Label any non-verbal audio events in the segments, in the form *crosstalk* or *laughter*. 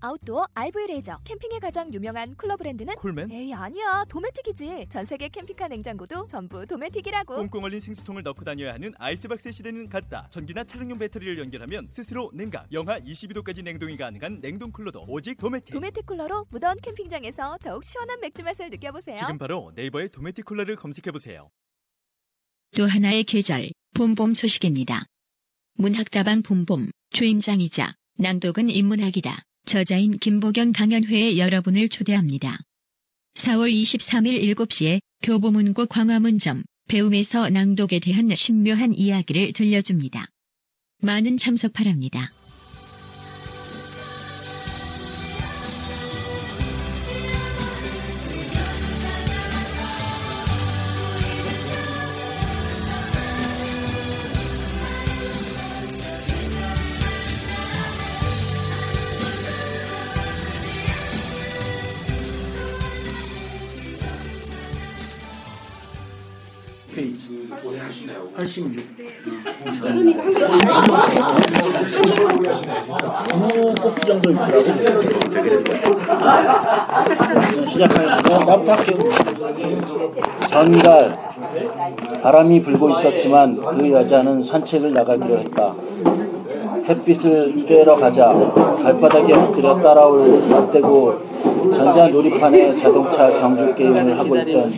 아웃도어 RV 레저 캠핑에 가장 유명한 쿨러 브랜드는 콜맨? 에이 아니야 도메틱이지 전 세계 캠핑카 냉장고도 전부 도메틱이라고 꽁꽁 얼린 생수통을 넣고 다녀야 하는 아이스박스 시대는 갔다. 전기나 차량용 배터리를 연결하면 스스로 냉각, 영하 22도까지 냉동이 가능한 냉동 쿨러도 오직 도메틱. 도메틱 쿨러로 무더운 캠핑장에서 더욱 시원한 맥주 맛을 느껴보세요 지금 바로 네이버에 도메틱 쿨러를 검색해 보세요. 또 하나의 계절, 봄봄 소식입니다. 문학다방 봄봄, 주인장이자 낭독은 인문학이다. 저자인 김보경 강연회에 여러분을 초대합니다. 4월 23일 7시에 교보문고 광화문점 배움에서 낭독에 대한 신묘한 이야기를 들려줍니다. 많은 참석 바랍니다. 86 코스 정도 있더라고. 시작하겠습니다. 남탁경. 전갈 바람이 불고 있었지만 그 여자는 산책을 나가기로 했다. 햇빛을 쬐러 가자 발바닥에 엎드려 따라올 맞대고 전자 놀이판에 자동차 경주 게임을 하고 있던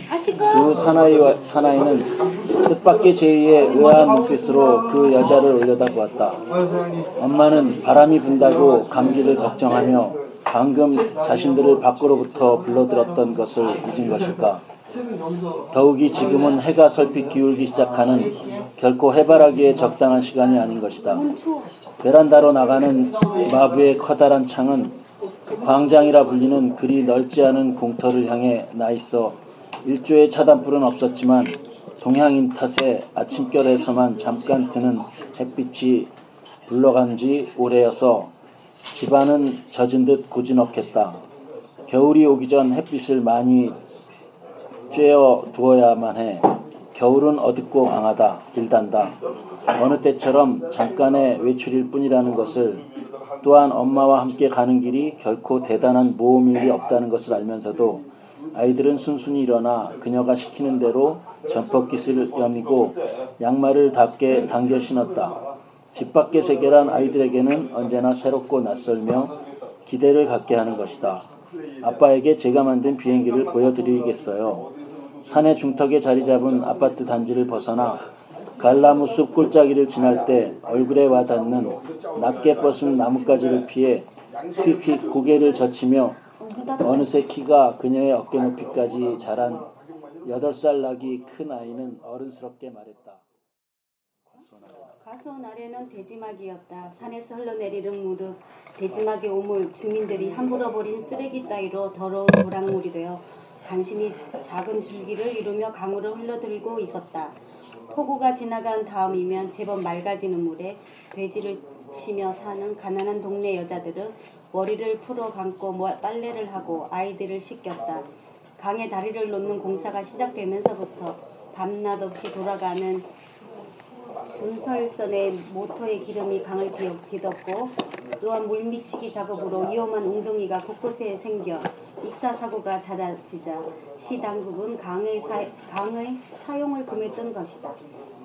두 사나이와 사나이는 뜻밖의 제의에 의아한 눈빛으로 그 여자를 올려다보았다. 엄마는 바람이 분다고 감기를 걱정하며 방금 자신들을 밖으로부터 불러들었던 것을 잊은 것일까? 더욱이 지금은 해가 설핏 기울기 시작하는 결코 해바라기에 적당한 시간이 아닌 것이다. 베란다로 나가는 마부의 커다란 창은 광장이라 불리는 그리 넓지 않은 공터를 향해 나 있어 일조의 차단불은 없었지만 동향인 탓에 아침결에서만 잠깐 드는 햇빛이 불러간 지 오래여서 집안은 젖은 듯 고즈넉했다. 겨울이 오기 전 햇빛을 많이 쬐어 두어야만 해. 겨울은 어둡고 강하다, 길단다. 어느 때처럼 잠깐의 외출일 뿐이라는 것을 또한 엄마와 함께 가는 길이 결코 대단한 모험일 이 없다는 것을 알면서도 아이들은 순순히 일어나 그녀가 시키는 대로 점퍼깃을 여미고 양말을 닿게 당겨 신었다. 집 밖의 세계란 아이들에게는 언제나 새롭고 낯설며 기대를 갖게 하는 것이다. 아빠에게 제가 만든 비행기를 보여드리겠어요. 산의 중턱에 자리 잡은 아파트 단지를 벗어나 갈나무 숲 꼴짜기를 지날 때 얼굴에 와 닿는 낮게 뻗은 나뭇가지를 피해 휙휙 고개를 젖히며 어느새 키가 그녀의 어깨 높이까지 자란 여덟 살 나기 큰 아이는 어른스럽게 말했다. 가서 날에는 돼지막이었다. 산에서 흘러내리는 물은 돼지막의 오물 주민들이 함부로 버린 쓰레기 따위로 더러운 모락물이 되어 간신히 작은 줄기를 이루며 강으로 흘러들고 있었다. 폭우가 지나간 다음이면 제법 맑아지는 물에 돼지를 치며 사는 가난한 동네 여자들은 머리를 풀어 감고 뭐- 빨래를 하고 아이들을 씻겼다. 강에 다리를 놓는 공사가 시작되면서부터 밤낮 없이 돌아가는 준설선의 모터의 기름이 강을 뒤- 뒤덮고 또한 물미치기 작업으로 위험한 웅덩이가 곳곳에 생겨 익사 사고가 잦아지자 시 당국은 강의, 사, 강의 사용을 금했던 것이다.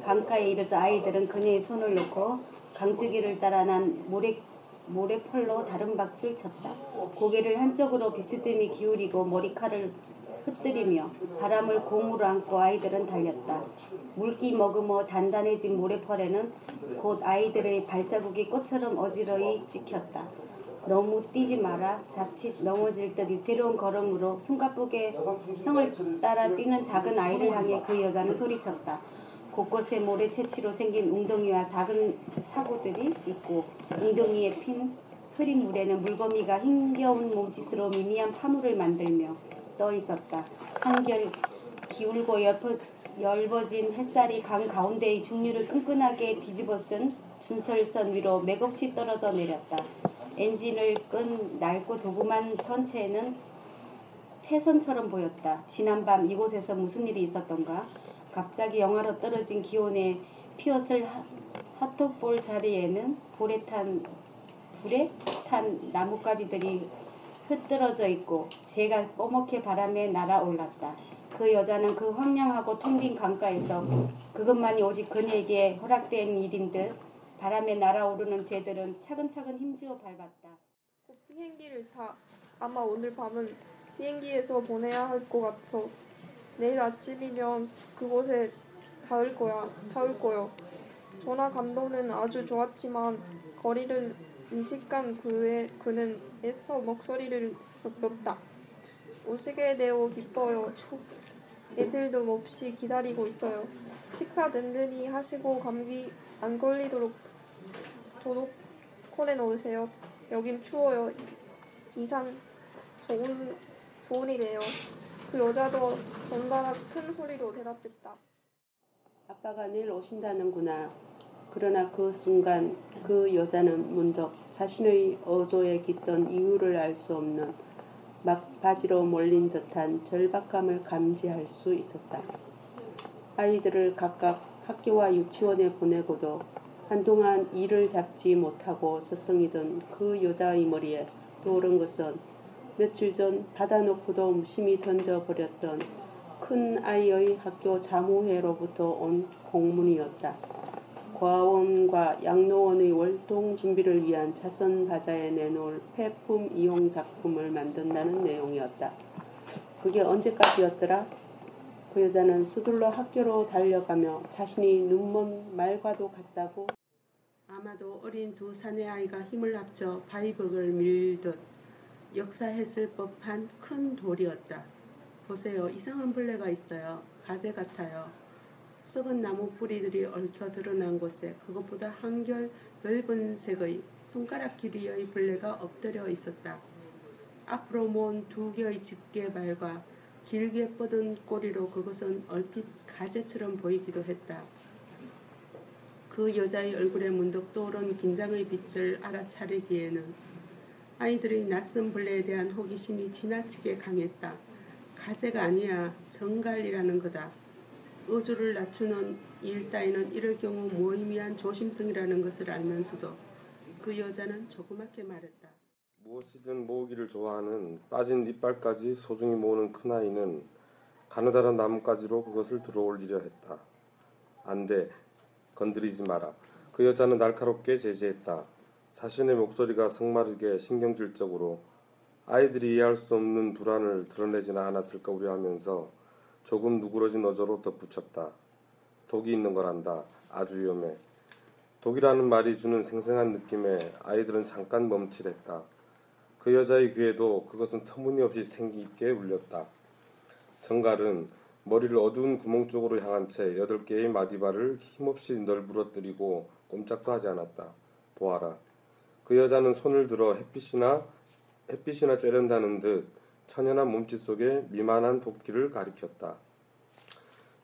강가에 이르자 아이들은 그녀의 손을 놓고 강주기를 따라 난 모래 모래펄로 다른 박질 쳤다. 고개를 한쪽으로 비스듬히 기울이고 머리칼을 흩뜨리며 바람을 공으로 안고 아이들은 달렸다. 물기 머금어 단단해진 모래펄에는 곧 아이들의 발자국이 꽃처럼 어지러이 찍혔다. 너무 뛰지 마라. 자칫 넘어질 듯 위태로운 걸음으로 숨가쁘게 형을 따라 뛰는 작은 아이를 향해 그 여자는 소리쳤다. 곳곳에 모래 채취로 생긴 웅덩이와 작은 사고들이 있고 웅덩이에 핀 흐린 물에는 물거미가 힘겨운 몸짓으로 미미한 파물을 만들며 떠 있었다. 한결 기울고 옅어, 열버진 햇살이 강 가운데의 중류를 끈끈하게 뒤집어 쓴 준설선 위로 맥없이 떨어져 내렸다. 엔진을 끈 낡고 조그만 선체에는 태선처럼 보였다. 지난밤 이곳에서 무슨 일이 있었던가? 갑자기 영하로 떨어진 기온에 피었을 하- 핫도볼 자리에는 불에 탄 불에 탄 나뭇가지들이 흩어져 있고 재가 꺼멓게 바람에 날아올랐다. 그 여자는 그 황량하고 텅 빈 강가에서 그것만이 오직 그녀에게 허락된 일인 듯 바람에 날아오르는 재들은 차근차근 힘주어 밟았다. 곧 비행기를 타. 아마 오늘 밤은 비행기에서 보내야 할 것 같아. 내일 아침이면 그곳에 닿을 거야. 닿을 거요. 전화 감도는 아주 좋았지만 거리를 미식한 그의 그는 애써 목소리를 높였다. 오시게 되어 기뻐요. 애들도 몹시 기다리고 있어요. 식사 든든히 하시고 감기 안 걸리도록 도둑 콜에 넣으세요. 여긴 추워요. 이상 좋은 일이에요. 그 여자도 번갈아 큰 소리로 대답했다. 아빠가 내일 오신다는구나. 그러나 그 순간 그 여자는 문득 자신의 어조에 깃던 이유를 알 수 없는 막바지로 몰린 듯한 절박감을 감지할 수 있었다. 아이들을 각각 학교와 유치원에 보내고도 한동안 이를 잡지 못하고 서성이던 그 여자의 머리에 떠오른 것은 며칠 전 받아놓고도 무심히 던져버렸던 큰 아이의 학교 자모회로부터 온 공문이었다. 과원과 양로원의 월동 준비를 위한 자선 바자에 내놓을 폐품 이용 작품을 만든다는 내용이었다. 그게 언제까지였더라? 그 여자는 서둘러 학교로 달려가며 자신이 눈먼 말과도 같다고 아마도 어린 두 사내 아이가 힘을 합쳐 바위벽을 밀듯 역사했을 법한 큰 돌이었다. 보세요. 이상한 벌레가 있어요. 가재 같아요. 썩은 나무 뿌리들이 얽혀 드러난 곳에 그것보다 한결 넓은 색의 손가락 길이의 벌레가 엎드려 있었다. 앞으로 모은 두 개의 집게 발과 길게 뻗은 꼬리로 그것은 얼핏 가재처럼 보이기도 했다. 그 여자의 얼굴에 문득 떠오른 긴장의 빛을 알아차리기에는 아이들의 낯선 벌레에 대한 호기심이 지나치게 강했다. 가재가 아니야 정갈이라는 거다. 의주를 낮추는 일 따위는 이럴 경우 무의미한 조심성이라는 것을 알면서도 그 여자는 조그맣게 말했다. 무엇이든 모으기를 좋아하는 빠진 이빨까지 소중히 모으는 큰아이는 가느다란 나뭇가지로 그것을 들어올리려 했다. 안 돼. 건드리지 마라. 그 여자는 날카롭게 제지했다. 자신의 목소리가 성마르게 신경질적으로 아이들이 이해할 수 없는 불안을 드러내지는 않았을까 우려하면서 조금 누그러진 어조로 덧붙였다. 독이 있는 거란다. 아주 위험해. 독이라는 말이 주는 생생한 느낌에 아이들은 잠깐 멈칫했다. 그 여자의 귀에도 그것은 터무니없이 생기 있게 울렸다. 정갈은 머리를 어두운 구멍 쪽으로 향한 채 여덟 개의 마디발을 힘없이 널브러뜨리고 꼼짝도 하지 않았다. 보아라. 그 여자는 손을 들어 햇빛이나 햇빛이나 쬐른다는 듯 천연한 몸짓 속에 미만한 독기를 가리켰다.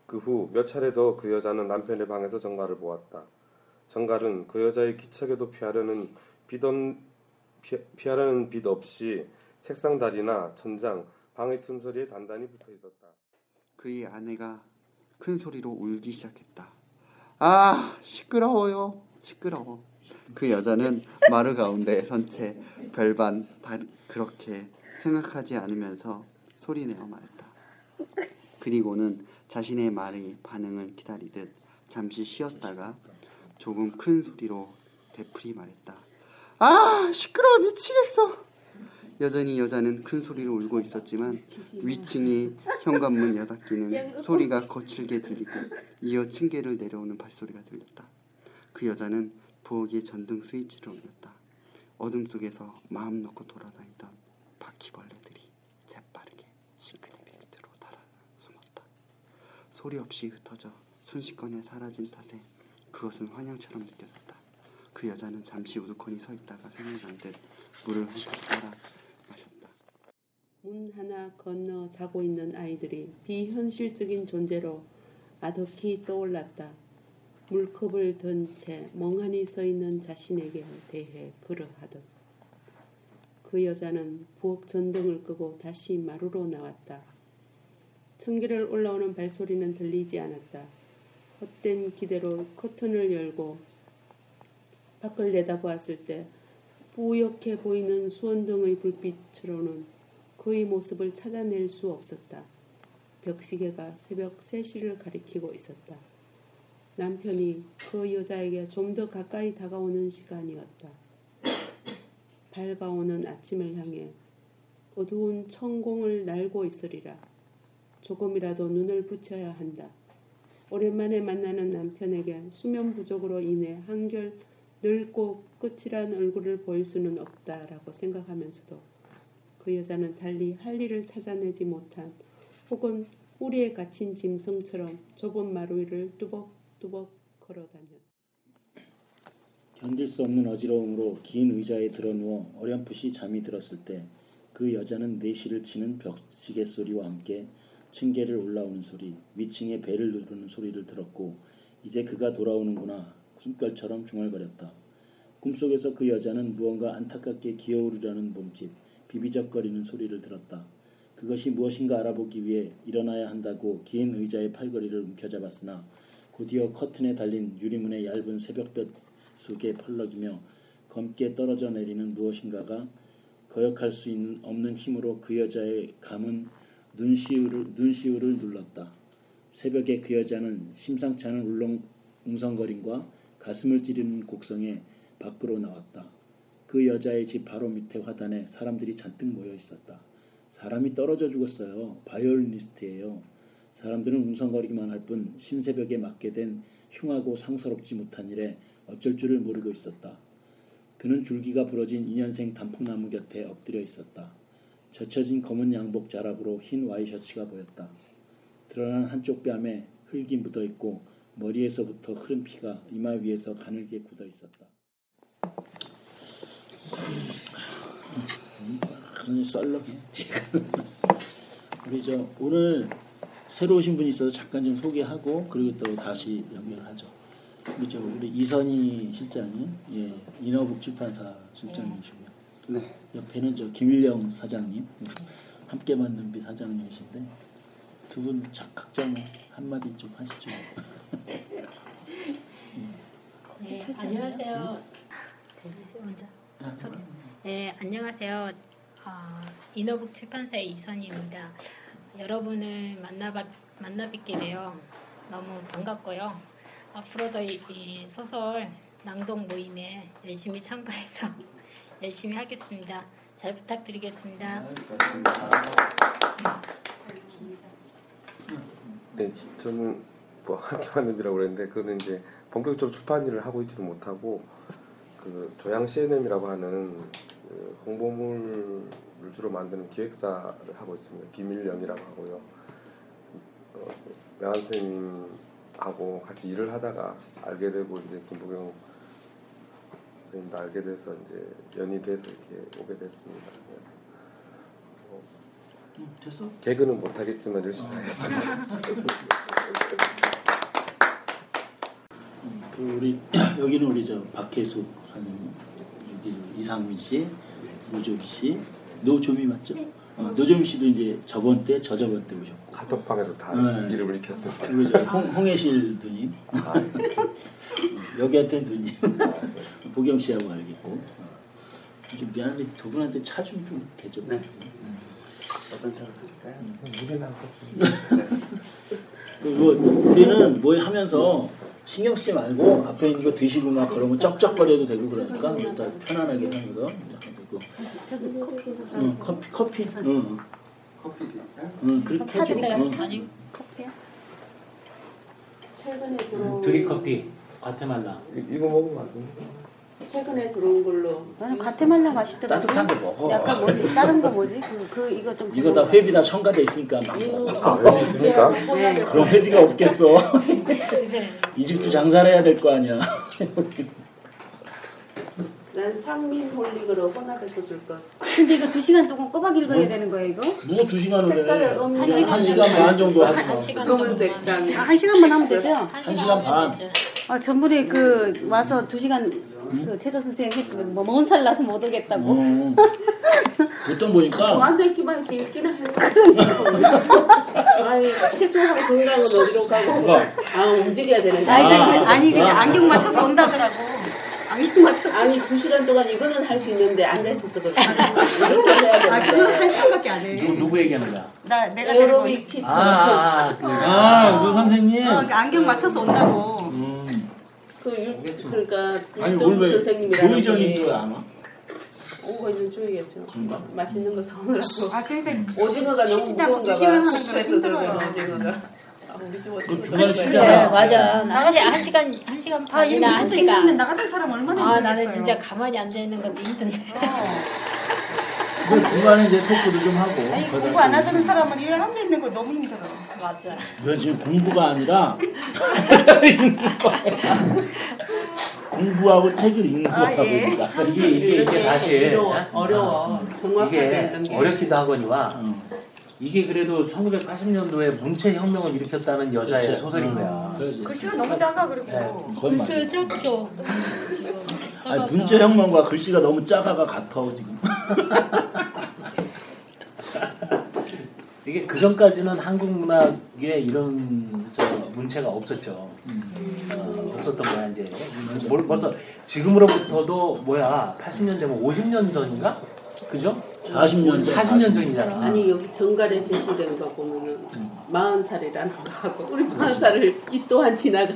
그 후 몇 차례 더 그 여자는 남편의 방에서 정갈을 보았다. 정갈은 그 여자의 기척에도 피하려는 빛없, 피, 피하려는 빛 없이 책상 다리나 천장, 방의 틈소리에 단단히 붙어 있었다. 그의 아내가 큰 소리로 울기 시작했다. 아, 시끄러워요. 시끄러워. 그 여자는 마루 가운데 선채 별반 다 그렇게 생각하지 않으면서 소리내어 말했다. 그리고는 자신의 말의 반응을 기다리듯 잠시 쉬었다가 조금 큰 소리로 되풀이 말했다. 아, 시끄러워 미치겠어. 여전히 여자는 큰 소리로 울고 있었지만 위층이 현관문 여닫기는 소리가 거칠게 들리고 이어 층계를 내려오는 발소리가 들렸다. 그 여자는 부엌에 전등 스위치를 올렸다. 어둠 속에서 마음 놓고 돌아다니던 바퀴벌레들이 재빠르게 싱크대 밑으로 달아 숨었다. 소리 없이 흩어져 순식간에 사라진 탓에 그것은 환영처럼 느껴졌다. 그 여자는 잠시 우두커니 서 있다가 생각난 듯 물을 훔쳐 따라 마셨다. 문 하나 건너 자고 있는 아이들이 비현실적인 존재로 아득히 떠올랐다. 물컵을 든 채 멍하니 서 있는 자신에게 대해 그러하듯. 그 여자는 부엌 전등을 끄고 다시 마루로 나왔다. 청기를 올라오는 발소리는 들리지 않았다. 헛된 기대로 커튼을 열고 밖을 내다보았을 때 뿌옇게 보이는 수원등의 불빛으로는 그의 모습을 찾아낼 수 없었다. 벽시계가 새벽 3시를 가리키고 있었다. 남편이 그 여자에게 좀 더 가까이 다가오는 시간이었다. 밝아오는 아침을 향해 어두운 천공을 날고 있으리라. 조금이라도 눈을 붙여야 한다. 오랜만에 만나는 남편에게 수면 부족으로 인해 한결 늙고 끝이란 얼굴을 보일 수는 없다라고 생각하면서도 그 여자는 달리 할 일을 찾아내지 못한 혹은 우리에 갇힌 짐승처럼 좁은 마루 위를 뚜벅뚜벅 걸어다녔다. 견딜 수 없는 어지러움으로 긴 의자에 드러누워 어렴풋이 잠이 들었을 때 그 여자는 내시를 치는 벽시계 소리와 함께 층계를 올라오는 소리, 위층에 배를 누르는 소리를 들었고 이제 그가 돌아오는구나 숨결처럼 중얼거렸다. 꿈속에서 그 여자는 무언가 안타깝게 기어오르려는 몸짓, 비비적거리는 소리를 들었다. 그것이 무엇인가 알아보기 위해 일어나야 한다고 긴 의자의 팔걸이를 움켜잡았으나 곧이어 커튼에 달린 유리문의 얇은 새벽볕 속에 펄럭이며 검게 떨어져 내리는 무엇인가가 거역할 수 있는 없는 힘으로 그 여자의 감은 눈시울을, 눈시울을 눌렀다. 새벽에 그 여자는 심상치 않은 울렁, 웅성거림과 가슴을 찌르는 곡성에 밖으로 나왔다. 그 여자의 집 바로 밑에 화단에 사람들이 잔뜩 모여 있었다. 사람이 떨어져 죽었어요. 바이올리니스트예요. 사람들은 웅성거리기만 할 뿐 신새벽에 맞게 된 흉하고 상서롭지 못한 일에 어쩔 줄을 모르고 있었다. 그는 줄기가 부러진 인연생 단풍나무 곁에 엎드려 있었다. 젖혀진 검은 양복 자락으로 흰 와이셔츠가 보였다. 드러난 한쪽 뺨에 흙이 묻어 있고 머리에서부터 흐른 피가 이마 위에서 가늘게 굳어 있었다. 그러니 썰렁해. 우리 저 오늘 새로 오신 분이 있어서 잠깐 좀 소개하고 그리고 또 다시 연결하죠. 우리 저 우리 이선희 실장님, 예, 인어북 출판사 실장님이시고요. 네. 옆에는 저 김일영 사장님, 함께 만든 비 사장님이신데 두 분 각자 뭐 한마디 좀 하시죠. 네, 안녕하세요. 먼저. 네, 안녕하세요. 어, 인어북 출판사의 이선희입니다. 여러분을 만나봤, 만나뵙게 되어 너무 반갑고요. 앞으로도 이, 이 소설 낭독 모임에 열심히 참가해서 *laughs* 열심히 하겠습니다. 잘 부탁드리겠습니다. 네, 저는 뭐 *laughs* 함께 만든이라고 그랬는데 그거는 이제 본격적으로 출판 일을 하고 있지는 못하고 그 조양 CNM이라고 하는 그 홍보물을 주로 만드는 기획사를 하고 있습니다. 김일영이라고 하고요. 어, 명한 선생님 하고 같이 일을 하다가 알게 되고 이제 김보경 선생님도 알게 돼서 이제 연이 돼서 이렇게 오게 됐습니다. 그래서 어, 음, 됐어? 개그는 못 하겠지만 열심히 하겠습니다. 그 우리 *clears throat* 여기는 우리 저 박혜숙 선생님, 여기 이상민 씨, 노조미 씨, 노조미 맞죠? 어, 노조미 씨도 이제 저번 때, 저저번 때 오셨고. 카톡방에서 다 네. 이름을. 그리고 저 홍, 홍혜실 누님, 아, 여기한테 누님, *laughs* 보경 씨하고 알겠고. 어. 좀 미안한데 두 분한테 차 좀 좀 대줘. 네. 어떤 차를 드릴까요? 물이나 그리고 우리는 뭐 하면서 신경 쓰지 말고 앞에 있는 거 드시고 막 그러면 쩍쩍거려도 되고 그러니까 일단 편안하게 하는 거 그리고 응, 커피 커피 응, 커피? 응 그렇게 해줘 응. 아니, 커피요? 최근에 들어온 드립커피 과테말라 이거 먹으면 안 됩니다. 최근에 들어온 걸로 나는 가테말라 맛있더라고. 따뜻한 거 먹어. 약간 뭐지? 다른 거 뭐지? 그, 그 이거 좀. 이거 다 회비 다 첨가돼 있으니까 막 먹어. 아, 있습니까? 네. 그럼 회비가 없겠어 *laughs* 이집트 장사를 해야 될 거 아니야 *laughs* 난 상민 홀릭으로 혼합했었을 것. 근데 이거 두 시간 동안 꼬박 읽어야 되는 거예요 이거? 누구 두 시간을 해? 색깔을 없는 그냥 한 시간 반 정도 하지 마. 검은색 장. 아, 한 시간만 하면 되죠? 한 시간 반. 아 전번에 그 와서 두 시간 그 최조 선생님 했거든. 뭐 먼살 나서 못 오겠다고. 음. 보통 보니까 앉아 있기만 했지 읽기는 해. 아니 최소한 건강은 어디로 가고 아 움직여야 되는데. 아니, 근데 아니 그냥 안경 맞춰서 온다더라고. 아니 두 시간 동안 이거는 할 수 있는데 앉아 있었어 그래. 이렇게 해야 되는데. 아 그건 한 시간밖에 안 해. 누구, 누구 얘기하는 거야? 나 내가 에어로빅 키즈. 아, 아, 아, 아, 그 선생님. 어, 안경 맞춰서 온다고. 그 유, 그러니까 아니 윤동 오늘 왜 조의정이 분이 그안 와? 오고 있는 중이겠죠. 맛있는 거 사오느라고. 아 그러니까 오징어가 너무 무거운가 봐. 하는 거라 숙소에서 힘들어요. 오징어가. 아, 우리 집 오징어. 중간에 그래 쉬잖아. 맞아. 나 한, 시간 한 시간 아 반이나 한 시간. 나 같은 사람 얼마나 아 힘들겠어요. 나는 진짜 가만히 앉아 있는 것도 힘든데. 그 중간에 이제 토크도 좀 하고. 아니 공부 안또 하던 사람은 이래 앉아 있는 거 너무 힘들어. 맞아. 이건 지금 공부가 아니라 *laughs* 공부하고 책을 읽는 아, 거라고 예. 이게 이게 이게 사실 어려워. 정확하게 이게. 어렵기도 하거니와 이게 그래도 1980년도에 문체 혁명을 일으켰다는 여자의 그렇지. 소설인 거야. 음. 글씨가 너무 작아 그리고. 네. 그건 맞아. 적죠. 아니 문제 혁명과 글씨가 너무 작아가 같아 지금. 이게 그 전까지는 한국 문학에 이런 저 문체가 없었죠. 어, 없었던 거야 이제. 뭘 벌써 지금으로부터도 뭐야 80년대면 50년 전인가? 그죠? 40년 전. 40년 전이잖아. 아니 여기 정갈에 제시된 거 보면은 마흔 살이라는 거 하고 우리 마흔 살을 이 또한 지나가.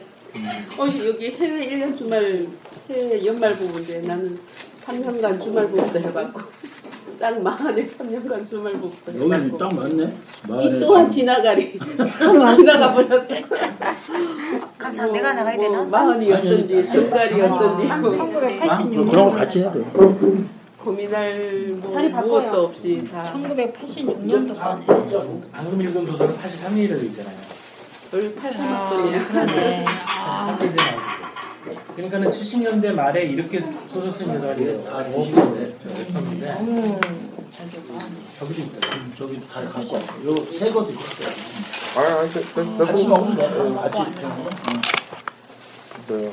어 여기 해외 1년 주말 해외 연말 부부인데 나는 3년간 주말 부부도 해봤고 *laughs* 딱 마흔에 3년간 주말 부부도 여기 해봤고 딱 맞네. 이 또한 지나가리 *laughs* *laughs* 지나가 버렸어. 감사 내가 나가야 되나? 마흔이었던지 정갈이었던지 아, 그럼 그런 거 같이 해야 돼. 고민할 뭐 자리. 무엇도 없이 다 1986년도 거네. 방금 읽은 소설은 83일을 읽잖아요. 우리 83학번이야. 그러네. 아, 그러니까는 70년대 말에 이렇게 소설 쓴 여자들이 다 90년대. 있었는데 음, 저기도 있다. 음, 저기 다 갖고 왔어. 요새 것도 있어. 아, 아, 같이 먹으면 돼. 같이 이렇게. 네.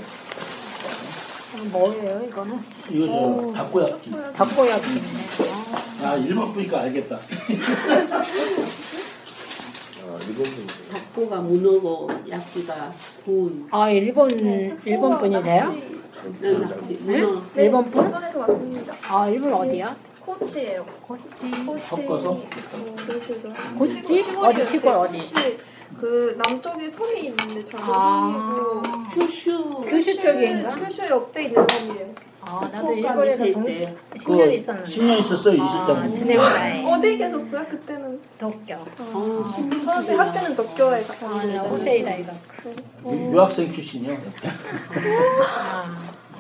뭐예요 이거는? 이거 저 닭고야끼. 닭고야끼네. 아 일본 보니까 알겠다. 아, 일본 분. 닭고가 문어고 야끼가 군. 아 일본 일본 분이세요? 네, 낙지. 문어. 일본 분? 왔습니다. 아 일본 어디야? 고치. 코치. 섞어서? 어. 고치? 시골이에요. 어디 시골 어디? 코치. 그 남쪽에 섬이 있는데 저 아. 섬이고 큐슈. 규슈 쪽인가? 큐슈 옆에 있는 섬이에요. 아 나도 일본에서 밑에 동, 있대. 10년 있었는데. 10년 있었어 이 아, 실장. 드네모다에. 어디 계셨어요? 그때는 도쿄. 어, 신문 저한테 학교는 도쿄에 아, 갔는데 나 호세이 다이가. 유- 유학생 출신이요. 아,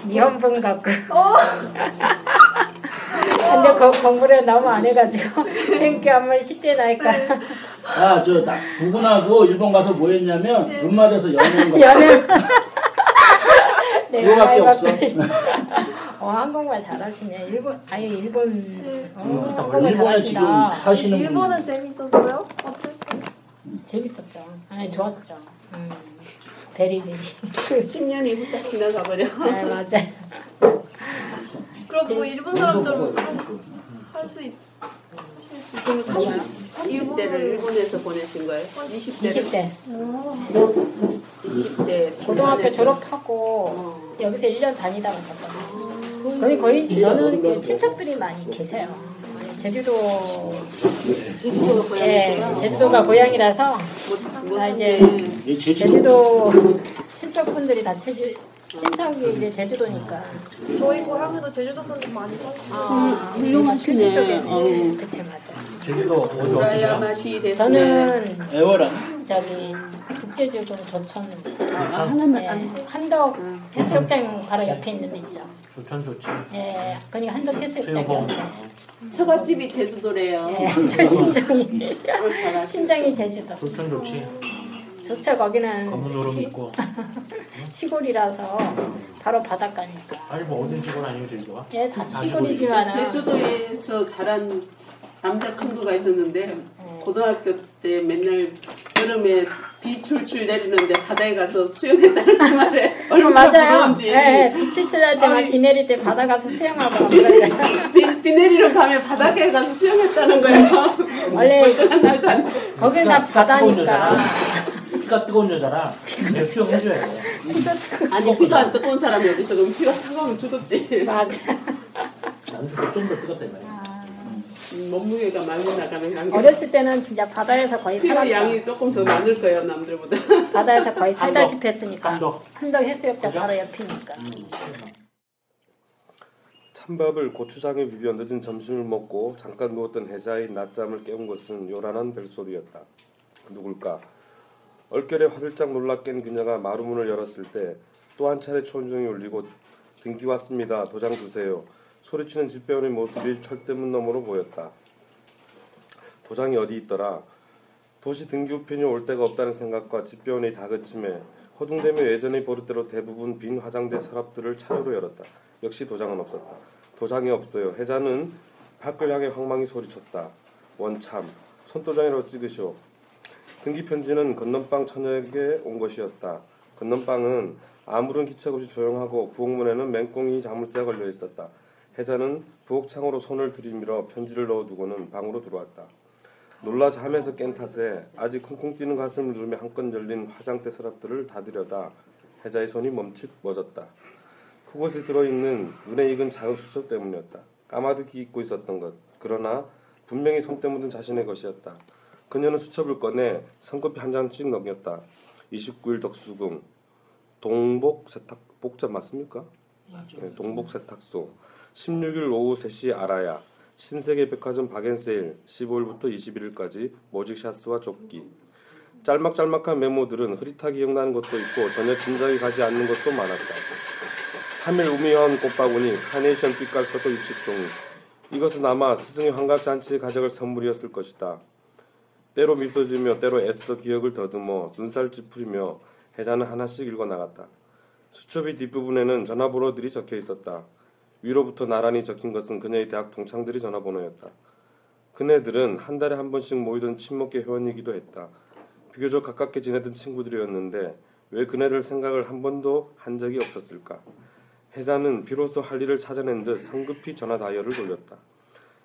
일본분 갖고. 어. 근데 거, 공부를 너무 안 해가지고 땡큐 한번 10대 나니까 아저 부군하고 일본 가서 뭐 했냐면 눈맞아서 연애한 거. 연애 *laughs* 내가 그거밖에 없어. *laughs* 어 한국말 잘하시네 일본 아예 일본 어, 음, 한국말 일본에 지금 사시는 분. 일본은 재밌었어요? 어땠어요? 재밌었죠 아니 좋았죠 음, 베리베리. *laughs* 10년이 후딱 지나가 버려. 네 맞아 그럼 뭐 일본 사람처럼 할수 있. 그럼 30, 30대를 일본에서 보내신 거예요? 20대를? 20대. 20대 고등학교 졸업하고 여기서 1년 다니다가 갔거든요. 거의 거의 저는 그 친척들이 많이 계세요 제주도 제주도가 예, 고향이구나. 제주도가 고향이라서 나 이제 이 제주도. 제주도 친척분들이 다 제주 친척이 이제 제주도니까 저희 고향에도 제주도 분들 많이. 아, 훌륭하시네. 어. 네, 그치 맞아. 제주도 어디 어디야? 저는 애월랑. 저기 국제주도 조천 아, 하나만 예, 안 한덕 해수욕장 바로 옆에 있는 데 있죠. 조천 좋지. 예, 그러니까 한덕 해수욕장 수영복. 옆에. 좋죠 거기는 검은 시- 있고. *laughs* 시골이라서 바로 바닷가니까. 아니 뭐 어딘 시골 아니에요 제주가? 예, 다 아, 시골이지만 제주도에서 자란 남자친구가 있었는데 고등학교 때 맨날 여름에 비 출출 내리는데 바다에 가서 수영했다는 그 말에 어, 얼마나 맞아요. 부러운지 예, 비 출출할 때막 비 내릴 때 바다 가서 수영하고. 비, 비 내리러 가면 바닷가에 가서 수영했다는 거예요 원래 멀쩡한 날도 아니고 거긴 다 바다니까. 피가 뜨거운 여자라 내가 수영해줘야 돼. 아니 피도 안 뜨거운 사람이 어딨어 그럼 피가 차가우면 죽었지 맞아 나는 좀더 뜨겁다 이 말이야. 음, 몸무게가 많이 나가는 관계 어렸을 때는 진짜 바다에서 거의 피부 살았죠. 양이 조금 더 많을 거예요 남들보다 *laughs* 바다에서 거의 살다시피. 했으니까. 한덕. 한덕 해수욕장 바로 옆이니까. 찬밥을 고추장에 비벼 늦은 점심을 먹고 잠깐 누웠던 혜자의 낮잠을 깨운 것은 요란한 벨소리였다. 누굴까? 얼결에 화들짝 놀라 깬 그녀가 마루문을 열었을 때 또 한 차례 초인종이 울리고 등기 왔습니다. 도장 주세요. 소리치는 집배원의 모습이 철대문 너머로 보였다. 도장이 어디 있더라? 도시 등기 우편이 올 데가 없다는 생각과 집배원의 다그침에 허둥대며 예전의 버릇대로 대부분 빈 화장대 서랍들을 차례로 열었다. 역시 도장은 없었다. 도장이 없어요. 혜자는 밖을 향해 황망히 소리쳤다. 원참 손도장이라고 찍으시오. 등기 편지는 건넌방 처녀에게 온 것이었다. 건넌방은 아무런 기책 없이 조용하고 부엌문에는 맹꽁이 자물쇠가 걸려 있었다. 혜자는 부엌창으로 손을 들이밀어 편지를 넣어두고는 방으로 들어왔다. 놀라 잠에서 깬 탓에 아직 쿵쿵 뛰는 가슴을 누르며 한건 열린 화장대 서랍들을 다 들여다 혜자의 손이 멈칫 멎었다. 그곳에 들어있는 눈에 익은 작은 수첩 때문이었다. 까마득히 잊고 있었던 것. 그러나 분명히 손때 묻은 자신의 것이었다. 그녀는 수첩을 꺼내 손꼽히 한 장씩 넘겼다. 29일 덕수궁 동복 세탁 복잡 맞습니까? 네, 동복 세탁소 16일 오후 3시 알아야 신세계 백화점 박앤세일 15일부터 21일까지 모직 샤스와 조끼 짤막짤막한 메모들은 흐릿하게 기억나는 것도 있고 전혀 짐작이 가지 않는 것도 많았다. 3일 우미원 꽃바구니 카네이션 빛깔 서도 60송이 이것은 아마 스승의 환갑잔치의 가져갈 선물이었을 것이다. 때로 미소 지며 때로 애써 기억을 더듬어 눈살 찌푸리며 혜자는 하나씩 읽어 나갔다. 수첩의 뒷부분에는 전화번호들이 적혀 있었다. 위로부터 나란히 적힌 것은 그녀의 대학 동창들의 전화번호였다. 그네들은 한 달에 한 번씩 모이던 친목계 회원이기도 했다. 비교적 가깝게 지내던 친구들이었는데 왜 그네들 생각을 한 번도 한 적이 없었을까? 혜자는 비로소 할 일을 찾아낸 듯 성급히 전화 다이얼을 돌렸다.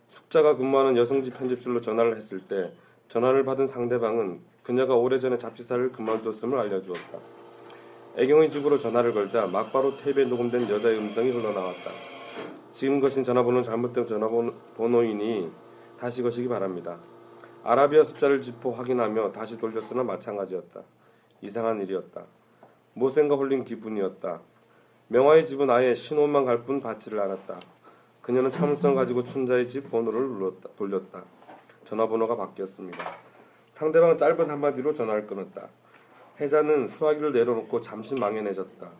숙자가 근무하는 여성지 편집실로 전화를 했을 때 전화를 받은 상대방은 그녀가 오래전에 잡지사를 그만뒀음을 알려주었다. 애경의 집으로 전화를 걸자 막바로 테이프에 녹음된 여자의 음성이 흘러나왔다. 지금 거신 전화번호는 잘못된 전화번호이니 다시 거시기 바랍니다. 아라비아 숫자를 짚어 확인하며 다시 돌렸으나 마찬가지였다. 이상한 일이었다. 모생가 홀린 기분이었다. 명화의 집은 아예 신혼만 갈 뿐 받지를 않았다. 그녀는 참을성 가지고 춘자의 집 번호를 눌렀다, 돌렸다. 전화번호가 바뀌었습니다. 상대방은 짧은 한마디로 전화를 끊었다. 혜자는 수화기를 내려놓고 잠시 망연해졌다.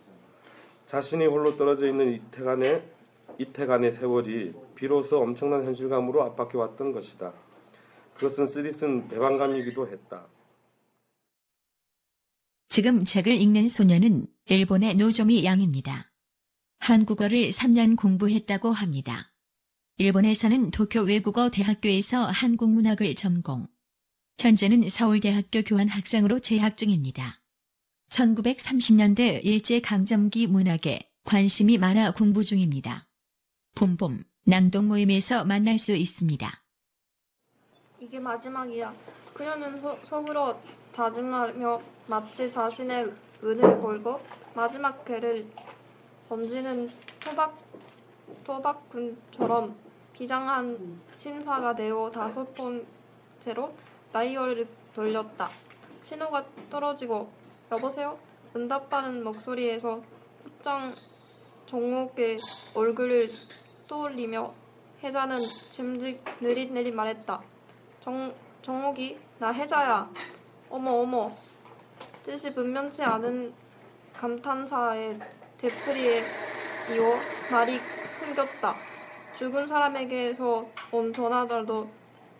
자신이 홀로 떨어져 있는 이태간의 이태간의 세월이 비로소 엄청난 현실감으로 압박해 왔던 것이다. 그것은 쓰디쓴 배반감이기도 했다. 지금 책을 읽는 소녀는 일본의 노조미 양입니다. 한국어를 3년 공부했다고 합니다. 일본에서는 도쿄 외국어 대학교에서 한국 문학을 전공. 현재는 서울대학교 교환학생으로 재학 중입니다. 1930년대 일제 강점기 문학에 관심이 많아 공부 중입니다. 봄봄 낭독 모임에서 만날 수 있습니다. 이게 마지막이야. 그녀는 서, 서울어 다짐하며 마치 자신의 은을 걸고 마지막 괴를 던지는 토박 토박군처럼 비장한 심사가 되어 다섯 번째로 다이얼을 돌렸다. 신호가 떨어지고 여보세요? 응답하는 목소리에서 곧장 정옥의 얼굴을 떠올리며 혜자는 짐짓 느릿느릿 말했다. 정, 정옥이 나 혜자야. 어머 어머. 뜻이 분명치 않은 감탄사의 되풀이에 이어 말이 끊겼다. 죽은 사람에게서 온 전화들도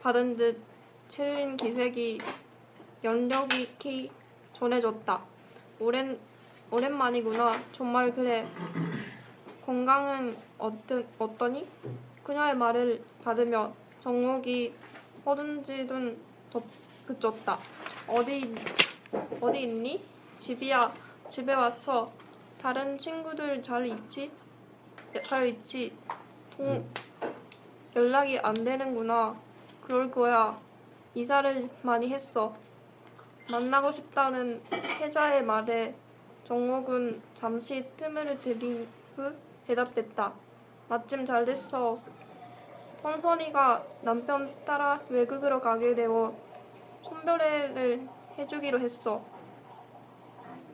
받은 듯 칠린 기색이 연력 있게 전해졌다. 오랜 오랜만이구나. 정말 그래. 건강은 어떠, 어떠니? 그녀의 말을 받으며 정목이 허둥지둥 그쳤다. 어디 어디 있니? 집이야. 집에 와서 다른 친구들 잘 있지? 잘 있지? 동, 연락이 안 되는구나. 그럴 거야. 이사를 많이 했어. 만나고 싶다는 혜자의 말에 정목은 잠시 틈을 들인 후 대답했다. 마침 잘 됐어. 선선이가 남편 따라 외국으로 가게 되어 손별회를 해주기로 했어.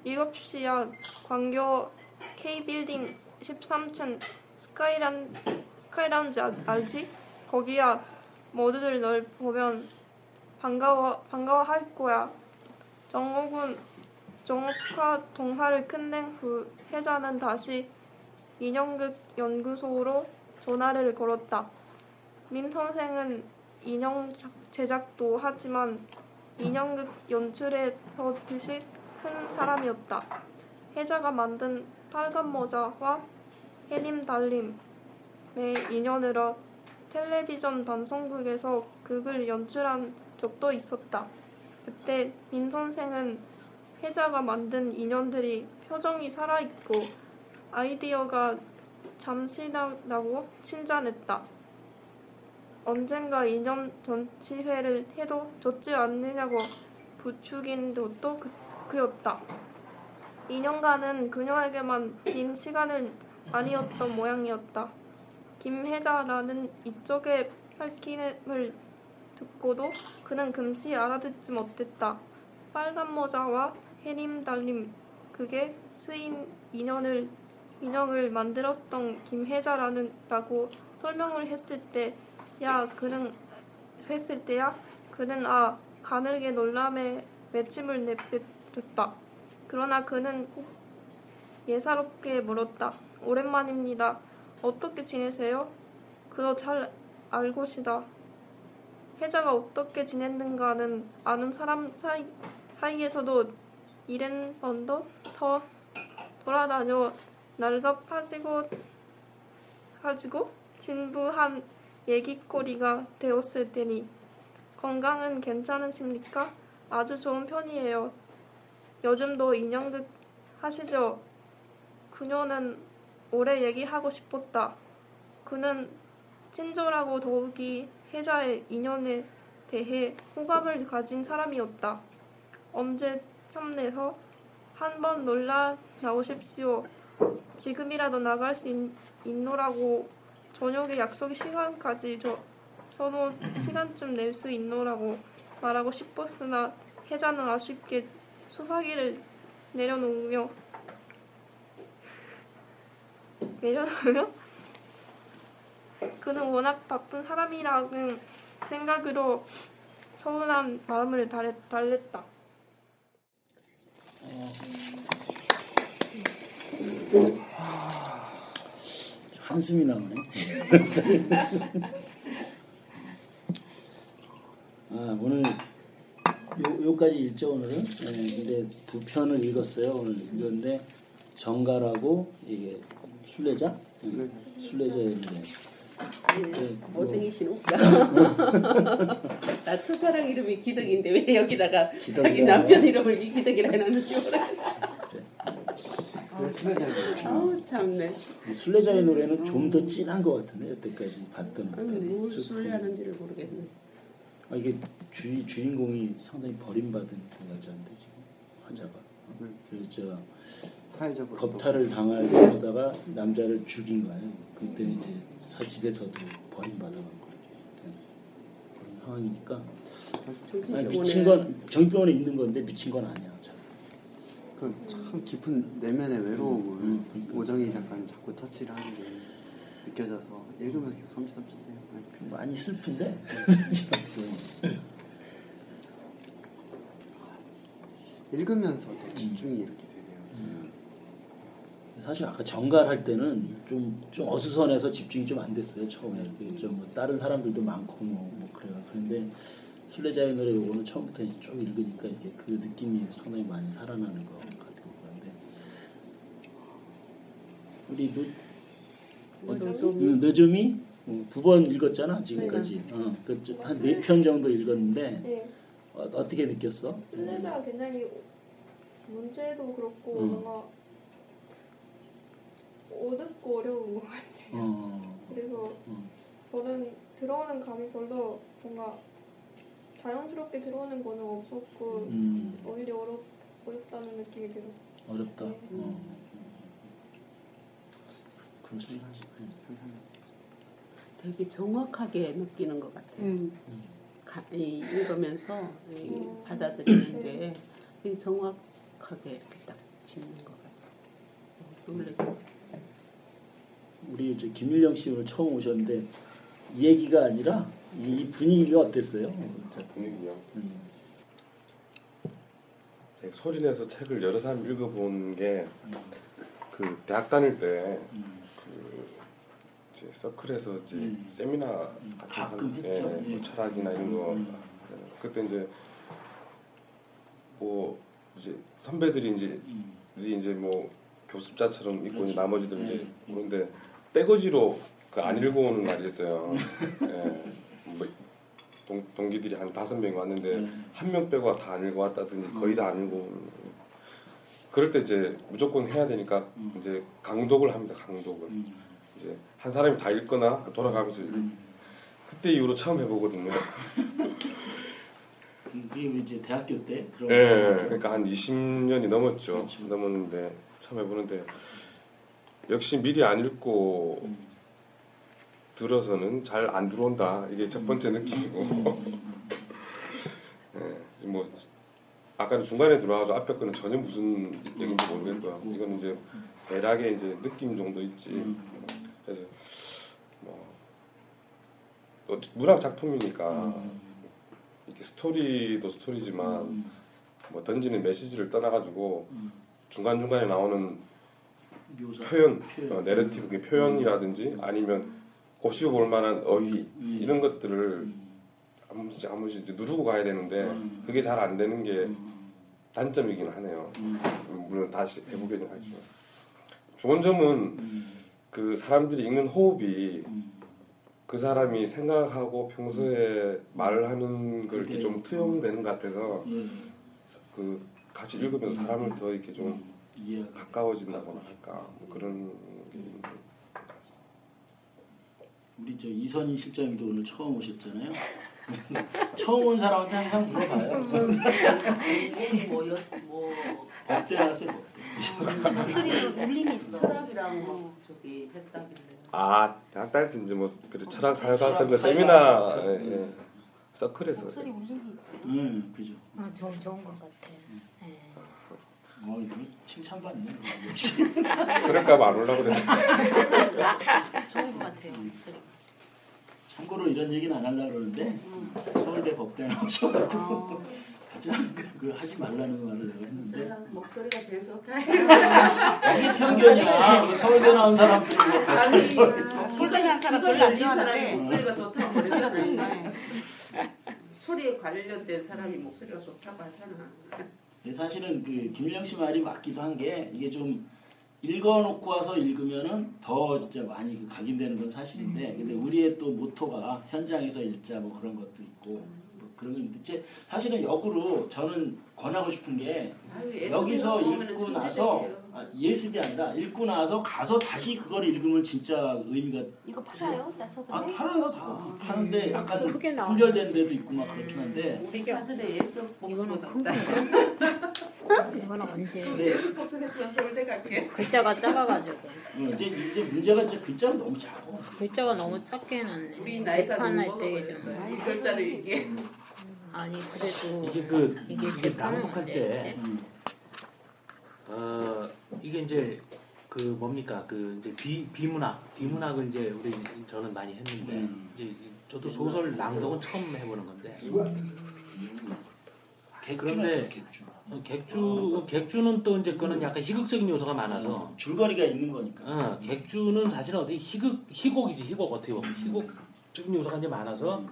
7시야 광교 K빌딩 13층 스카이란, 스카이라운지 아- 알지? 거기야 모두들 널 보면 반가워, 반가워할 거야. 정옥은 정옥과 동화를 끝낸 후 혜자는 다시 인형극 연구소로 전화를 걸었다. 민 선생은 인형 작- 제작도 하지만 인형극 연출에 더 뜻이 큰 사람이었다. 혜자가 만든 빨간 모자와 해림 달림의 인연으로 텔레비전 방송국에서 극을 연출한 적도 있었다. 그때 민 선생은 혜자가 만든 인연들이 표정이 살아있고 아이디어가 잠시나다고 칭찬했다. 언젠가 인연 전치회를 해도 좋지 않느냐고 부추긴 것도 그, 그였다. 2년간은 그녀에게만 긴 시간은 아니었던 모양이었다. 김혜자라는 이쪽의 밝힘을 듣고도 그는 금시 알아듣지 못했다. 빨간 모자와 해림 달림 그게 쓰인 인연을 인형을 만들었던 김혜자라는 라고 설명을 했을 때 야 그는 했을 때야 그는 아 가늘게 놀람에 맺힘을 내뱉었다. 그러나 그는 꼭 예사롭게 물었다. 오랜만입니다. 어떻게 지내세요? 그도 잘 알고시다. 혜자가 어떻게 지냈는가는 아는 사람 사이, 사이에서도 이랜 번도 더 돌아다녀 날갑하지고 가지고 진부한 얘기거리가 되었을 테니 건강은 괜찮으십니까? 아주 좋은 편이에요. 요즘도 인형극 하시죠? 그녀는 오래 얘기하고 싶었다. 그는 친절하고 더욱이 혜자의 인연에 대해 호감을 가진 사람이었다. 언제 참내서 한번 놀라 나오십시오. 지금이라도 나갈 수 있, 있노라고 저녁에 약속 시간까지 저, 저도 시간쯤 낼 수 있노라고 말하고 싶었으나 혜자는 아쉽게 수화기를 내려놓으며 내려놓으며 그는 워낙 바쁜 사람이라는 생각으로 서운한 마음을 달랬, 달랬다. 한숨이 나오네. *laughs* 아, 오늘 요, 요까지 읽죠 오늘은. 네, 근데 두 편을 읽었어요 오늘 읽었는데 정갈하고 이게 순례자, 순례자. 네, 뭐- 오승희 씨는. *laughs* 나 첫사랑 이름이 기덕인데 왜 여기다가 기덕이야. 자기 남편 이름을 이기덕이라 해놨는지 모르겠어. 아우 참네. 이 순례자의 노래는 좀 더 진한 것 같은데 여태까지 봤던 것들이 뭘 술래하는지를 모르겠네. 아, 이게 주, 주인공이 상당히 버림받은 그 여자인데 지금 화자가 어? 그저 사회적으로 겁탈을 당하다가 남자를 죽인 거예요. 그때 이제 사 집에서도 버림받아간 거 이렇게 된 그런 상황이니까 아니, 미친 건 정병원에 있는 건데 미친 건 아니야. 참. 그참 깊은 내면의 외로움을 음, 그러니까. 오정희 작가는 자꾸 터치를 하는 게 느껴져서 읽으면서 계속 섬찟섬찟해요. 많이 슬픈데 읽으면서 더 집중이 이렇게 되네요. 저는. 사실 아까 정갈할 때는 좀, 좀 어수선해서 집중이 좀 안 됐어요 처음에 좀 뭐 다른 사람들도 많고 뭐, 뭐 그래요 그런데 순례자의 노래 요거는 처음부터 이제 쭉 읽으니까 이게 그 느낌이 상당히 많이 살아나는 것 같은 건데 우리 노, 노점이? 응, 노점이 두번 읽었잖아 지금까지 어, 그한 네 편 정도 읽었는데 네. 어, 어떻게 느꼈어? 순례자가 굉장히 문제도 그렇고 음. 뭔가 어둡고 어려운 것 같아요. 어, 그래서 음. 저는 들어오는 감이 별로 뭔가 자연스럽게 들어오는 거는 없었고 음. 오히려 어렵, 어렵다는 느낌이 들었어요. 어렵다. 네. 어. 수 있지. 되게 정확하게 느끼는 것 같아요. 가, 이, 읽으면서 이, 받아들이는 게 되게 정확하게 이렇게 딱 짚는 것 같아요. 놀래고. 우리 이제 김일영 씨 오늘 처음 오셨는데 이 얘기가 아니라 이 분위기가 어땠어요? 제 분위기요. 음. 제가 소리 내서 책을 여러 사람 읽어본 게 그 대학 다닐 때그 이제 서클에서 이제 세미나 같은 거, 했죠. 예, 예. 뭐 철학이나 이런 거. 그때 이제 뭐 이제 선배들이 이제 이 이제 뭐 교습자처럼 있고 이제 나머지들 이제 그런데 떼거지로 그 안 읽어오는 날이 있어요. 예. 뭐 동, 동기들이 한 다섯 명이 왔는데 한명 빼고 다 안 읽어왔다든지 거의 다 안 읽어오는 그럴 때 이제 무조건 해야 되니까 이제 강독을 합니다. 강독을. 이제 한 사람이 다 읽거나 돌아가면서 읽- 그때 이후로 처음 해보거든요. *laughs* 그게 이제 대학교 때 그런 예, 거죠? 그러니까 한 20년이 넘었죠. 넘었는데 처음 해보는데 역시 미리 안 읽고 들어서는 잘 안 들어온다. 이게 첫 번째 느낌이고. *laughs* 예, 뭐 아까 중간에 들어와서 앞에 거는 전혀 무슨 얘기인지 모르겠고요. 이건 이제 대략의 이제 느낌 정도 있지. 그래서 뭐또 문학 작품이니까 이게 스토리도 스토리지만 뭐 던지는 메시지를 떠나가지고 중간 중간에 나오는 표현. 어, 내러티브 그 표현이라든지 아니면 곱씹어 볼 만한 어휘 이런 것들을 번씩 이제 누르고 가야 되는데 그게 잘 안 되는 게 단점이긴 하네요. 물론 다시 해보기는 하지만. 좋은 점은 그 사람들이 읽는 호흡이 그 사람이 생각하고 평소에 말을 하는 걸 이렇게 좀 투영되는 것 같아서 그 같이 읽으면서 사람을 더 이렇게 좀 가까워진다거나 할까 뭐 그런 게 있는 것 우리 저 이선희 실장님도 오늘 처음 오셨잖아요. *laughs* 처음 온 사람한테 항상 물어봐요. 뭐였 뭐 법대 나왔어요. 법대. 확실히 울림이 있어. 철학이랑 뭐 저기 했다길래. 아 이제 뭐 그래 철학 철학 같은 거 세미나 예, 예. 서클에서 목소리 울림이 있어. 응, 그죠. 아, 좋은 좋은 것 같아. 어, 이거 칭찬받네. 그럴까 안 올라 그래. *laughs* 좋은 것 같아요. 목소리. 참고로 이런 얘기는 안 하려고 그러는데 서울대 법대 나오셔가지고 가장 그, 그 하지 말라는 말을 내가 했는데 목소리가 제일 좋다. 이게 편견이야. 그 서울대 나온 사람들이 뭐다 아니, 참- 소리 한 사람 별로 안 좋아하는데 목소리가 좋다고 목소리가 좋네. 소리에 관련된 사람이 목소리가 좋다고 하잖아. 근데 사실은 그 김일영 씨 말이 맞기도 한 게 이게 좀 읽어놓고 와서 읽으면은 더 진짜 많이 그 각인되는 건 사실인데 근데 우리의 또 모토가 현장에서 읽자 뭐 그런 것도 있고 뭐 그런 건 있는데 사실은 역으로 저는 권하고 싶은 게 아유, 여기서 읽고 나서. 아, 예습이 아니라 읽고 나서 가서 다시 그걸 읽으면 진짜 의미가 이거 팔아요? 나 서점에? 아 팔아요 다 파는데 약간 크게 나와. 품절된 데도 있고 막 그렇긴 한데 우리 사전에 예습 복습 없다. *laughs* 이거는 언제? 예습 복습했으면 서울 대 갈게. 글자가 작아가지고. 어, 이제 이제 문제가 이제 글자가 너무 작아. 글자가 너무 작게 해놨네. 우리 나이가 재판할 너무 때 먹어버렸어. 좀. 이 글자를 읽게. 아니 그래도 이게 그 이게 재판은 언제 때 했지? 어, 이게 이제 그 뭡니까? 그 이제 비 비문학 비문학을 이제 우리 저는 많이 했는데 음. 이제 저도 소설 낭독은 처음 해보는 건데. 그런데 어, 객주 객주는 또 이제 그거는 약간 희극적인 요소가 많아서 줄거리가 있는 거니까. 어, 객주는 사실 은 어떻게 희극 희곡이지 희곡 어떻게 보면 희곡적인 요소가 이제 많아서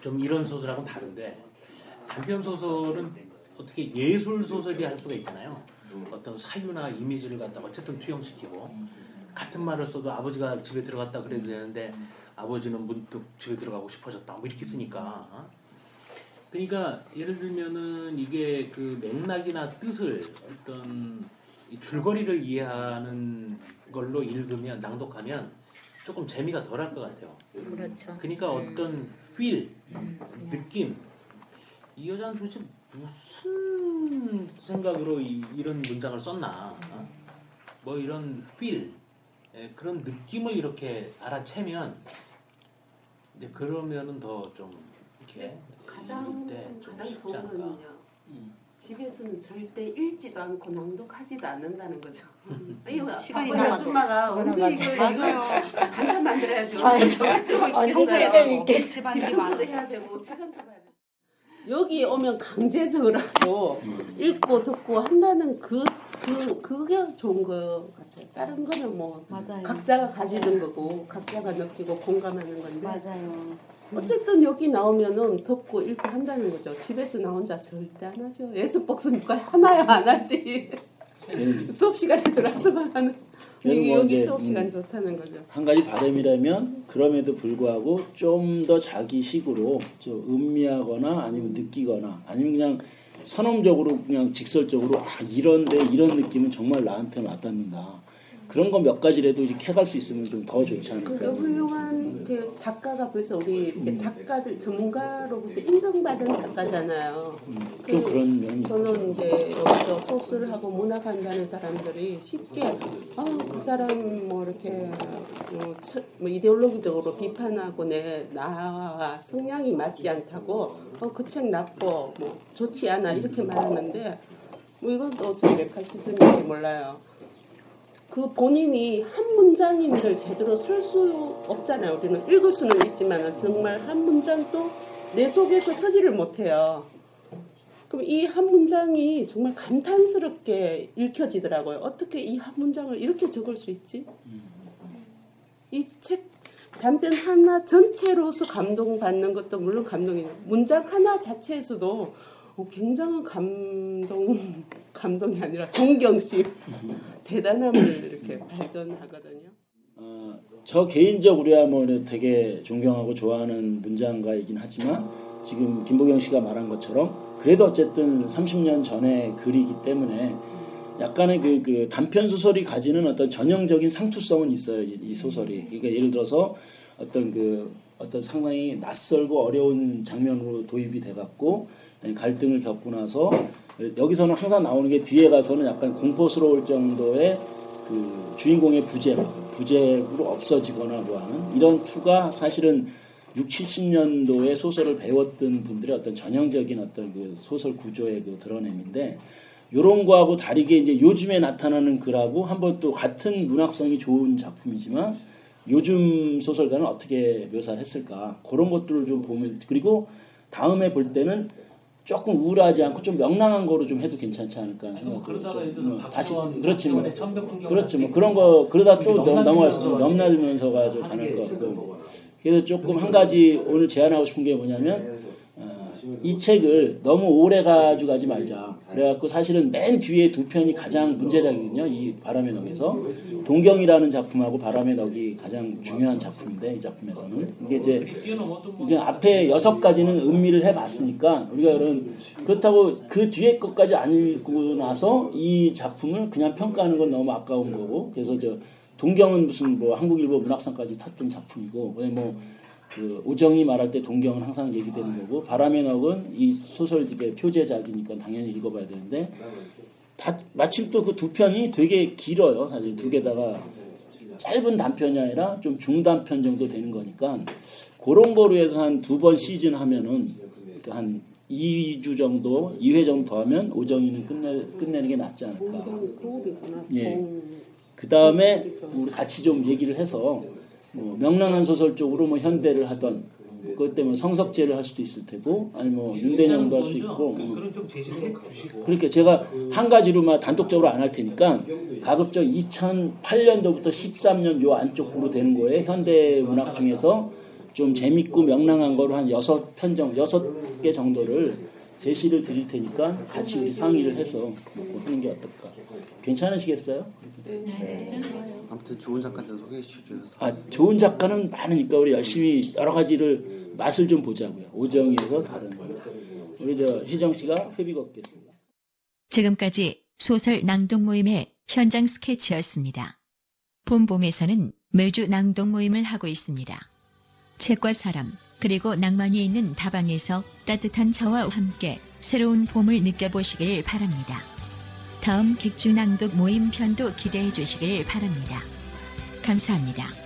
좀 이런 소설하고는 다른데 단편 소설은 어떻게 예술 소설이 할 수가 있잖아요. 어떤 사유나 이미지를 갖다가 어쨌든 투영시키고 같은 말을 써도 아버지가 집에 들어갔다 그래도 되는데 아버지는 문득 집에 들어가고 싶어졌다. 뭐 이렇게 쓰니까. 어? 그러니까 예를 들면은 이게 그 맥락이나 뜻을 어떤 이 줄거리를 이해하는 걸로 읽으면 낭독하면 조금 재미가 덜할 것 같아요. 그렇죠. 그러니까 어떤 feel, 느낌. 이 여자는 도대체 무슨 생각으로 이, 런 문장을 썼나 어? 뭐 이런 feel 예, 그런 느낌을 이렇게 알아채면 이제 그러면은 더 좀 이렇게 가장 때좀 가장 쉽지 좋은 않을까. 거는요. 집에서는 절대 읽지도 않고 낭독하지도 않는다는 거죠. 이거 시간이 아빠나 남아도. 아줌마가 언제. 이거. 이거 반찬 만들어야죠. 아니, 책도 아니, 읽겠어요. 책을 읽겠어요. 집 청소도 해야 되고 시간도 봐야 돼. 여기 오면 강제적으로라도 읽고 듣고 한다는 그, 그, 그게 좋은 것 같아요. 다른 거는 뭐 맞아요. 각자가 가지는 거고 각자가 느끼고 공감하는 건데 맞아요. 어쨌든 여기 나오면은 듣고 읽고 한다는 거죠. 집에서 나 혼자 절대 안 하죠. 예습복스 누가 하나야 안 하지. 수업 시간에 들어와서만 하는. 얘는 여기, 뭐 여기 이제, 수업 시간이 음, 좋다는 거죠. 한 가지 바람이라면 그럼에도 불구하고 좀 더 자기식으로 좀 음미하거나 아니면 느끼거나 아니면 그냥 선언적으로 그냥 직설적으로 아 이런데 이런 느낌은 정말 나한테 와닿는다. 그런 거 몇 가지라도 이제 캐갈 수 있으면 좀 더 좋지 않을까. 그러니까 훌륭한 그 작가가 벌써 우리 이렇게 작가들 전문가로부터 인정받은 작가잖아요. 좀 그런 면이 저는 이제 여기서 소설을 하고 문학 한다는 사람들이 쉽게 아그 사람 뭐 이렇게 뭐, 처- 뭐 이데올로기적으로 비판하고 내 나와 성향이 맞지 않다고 어그 책 나빠 뭐 좋지 않아 이렇게 말하는데 뭐 이건 또 어떤 메카시즘인지 몰라요. 그 본인이 한 문장인들 제대로 쓸 수 없잖아요. 우리는 읽을 수는 있지만 정말 한 문장도 내 속에서 서지를 못해요. 그럼 이 한 문장이 정말 감탄스럽게 읽혀지더라고요. 어떻게 이 한 문장을 이렇게 적을 수 있지? 이 책 단편 하나 전체로서 감동받는 것도 물론 감동이에요. 문장 하나 자체에서도 어, 굉장한 감동 *laughs* 감동이 아니라 존경심 대단함을 이렇게 발견하거든요. 어, 저 개인적으로야 뭐 되게 존경하고 좋아하는 문장가이긴 하지만 지금 김보경 씨가 말한 것처럼 그래도 어쨌든 30년 전의 글이기 때문에 약간의 그, 그 단편 소설이 가지는 어떤 전형적인 상투성은 있어요 이, 이 소설이. 그러니까 예를 들어서 어떤 그 어떤 상당히 낯설고 어려운 장면으로 도입이 돼갖고 갈등을 겪고 나서 여기서는 항상 나오는 게 뒤에 가서는 약간 공포스러울 정도의 그 주인공의 부재, 부재로 없어지거나 뭐 하는 이런 투가 사실은 6, 70년도에 소설을 배웠던 분들의 어떤 전형적인 어떤 그 소설 구조의 그 드러냄인데 요런 거하고 다르게 이제 요즘에 나타나는 글하고 한번 또 같은 문학성이 좋은 작품이지만 요즘 소설가는 어떻게 묘사를 했을까? 그런 것들을 좀 보면 그리고 다음에 볼 때는 조금 우울하지 않고 좀 명랑한 거로 좀 해도 괜찮지 않을까 하는 생각이 그러다가. 예를 들어서 음, 다시 그렇지. 뭐 천백 풍경 그렇죠 뭐 그런 거 그러다 또 넘- 넘어갈 수 넘나들면서 넘나들면서가 좀게것 같고. 그래서 조금 한 가지 오늘 제안하고 싶은 게 뭐냐면 어, 이 책을 너무 오래 가지고 가지 말자. 그래갖고 사실은 맨 뒤에 두 편이 가장 문제작이거든요. 이 바람의 넋에서 동경이라는 작품하고 바람의 넋이 가장 중요한 작품인데 이 작품에서는 이게 이제 이제 앞에 여섯 가지는 음미를 해봤으니까 우리가 그런 그렇다고 그 뒤에 것까지 안 읽고 나서 이 작품을 그냥 평가하는 건 너무 아까운 거고 그래서 저 동경은 무슨 뭐 한국일보 문학상까지 탔던 작품이고 뭐 그 오정이 말할 때 동경은 항상 얘기되는 거고 바람의 넋은 이 소설집의 표제작이니까 당연히 읽어봐야 되는데 다 마침 또 그 두 편이 되게 길어요 사실 두 개다가 짧은 단편이 아니라 좀 중단편 정도 되는 거니까 그런 거로 해서 한 두 번 시즌 하면은 그러니까 한 2주 정도, 2회 정도 더 하면 오정이는 끝내, 끝내는 게 낫지 않을까. 예. 그 다음에 우리 같이 좀 얘기를 해서 뭐 명랑한 소설 쪽으로 뭐 현대를 하던 그것 때문에 성석제를 할 수도 있을 테고 아니 뭐 윤대영도 할 수 있고. 음. 그런 좀 제시해 주시고. 그렇게 제가 한 가지로만 단독적으로 안 할 테니까 가급적 2008년도부터 13년 요 안쪽으로 되는 거에 현대 문학 중에서 좀 재밌고 명랑한 거로 한 여섯 편 정도, 여섯 개 정도를 제시를 드릴 테니까 같이 우리 상의를 해서 뭐 하는 게 어떨까? 괜찮으시겠어요? 아무튼 좋은 작가 좀 소개해 주셔서 아 좋은 작가는 많으니까 우리 열심히 여러 가지를 맛을 좀 보자고요. 오정에서 다른 거. 우리 저 희정 씨가 회비 걷겠습니다. 지금까지 소설 낭독 모임의 현장 스케치였습니다. 봄봄에서는 매주 낭독 모임을 하고 있습니다. 책과 사람, 그리고 낭만이 있는 다방에서 따뜻한 저와 함께 새로운 봄을 느껴보시길 바랍니다. 다음 객주 낭독 모임 편도 기대해 주시길 바랍니다. 감사합니다.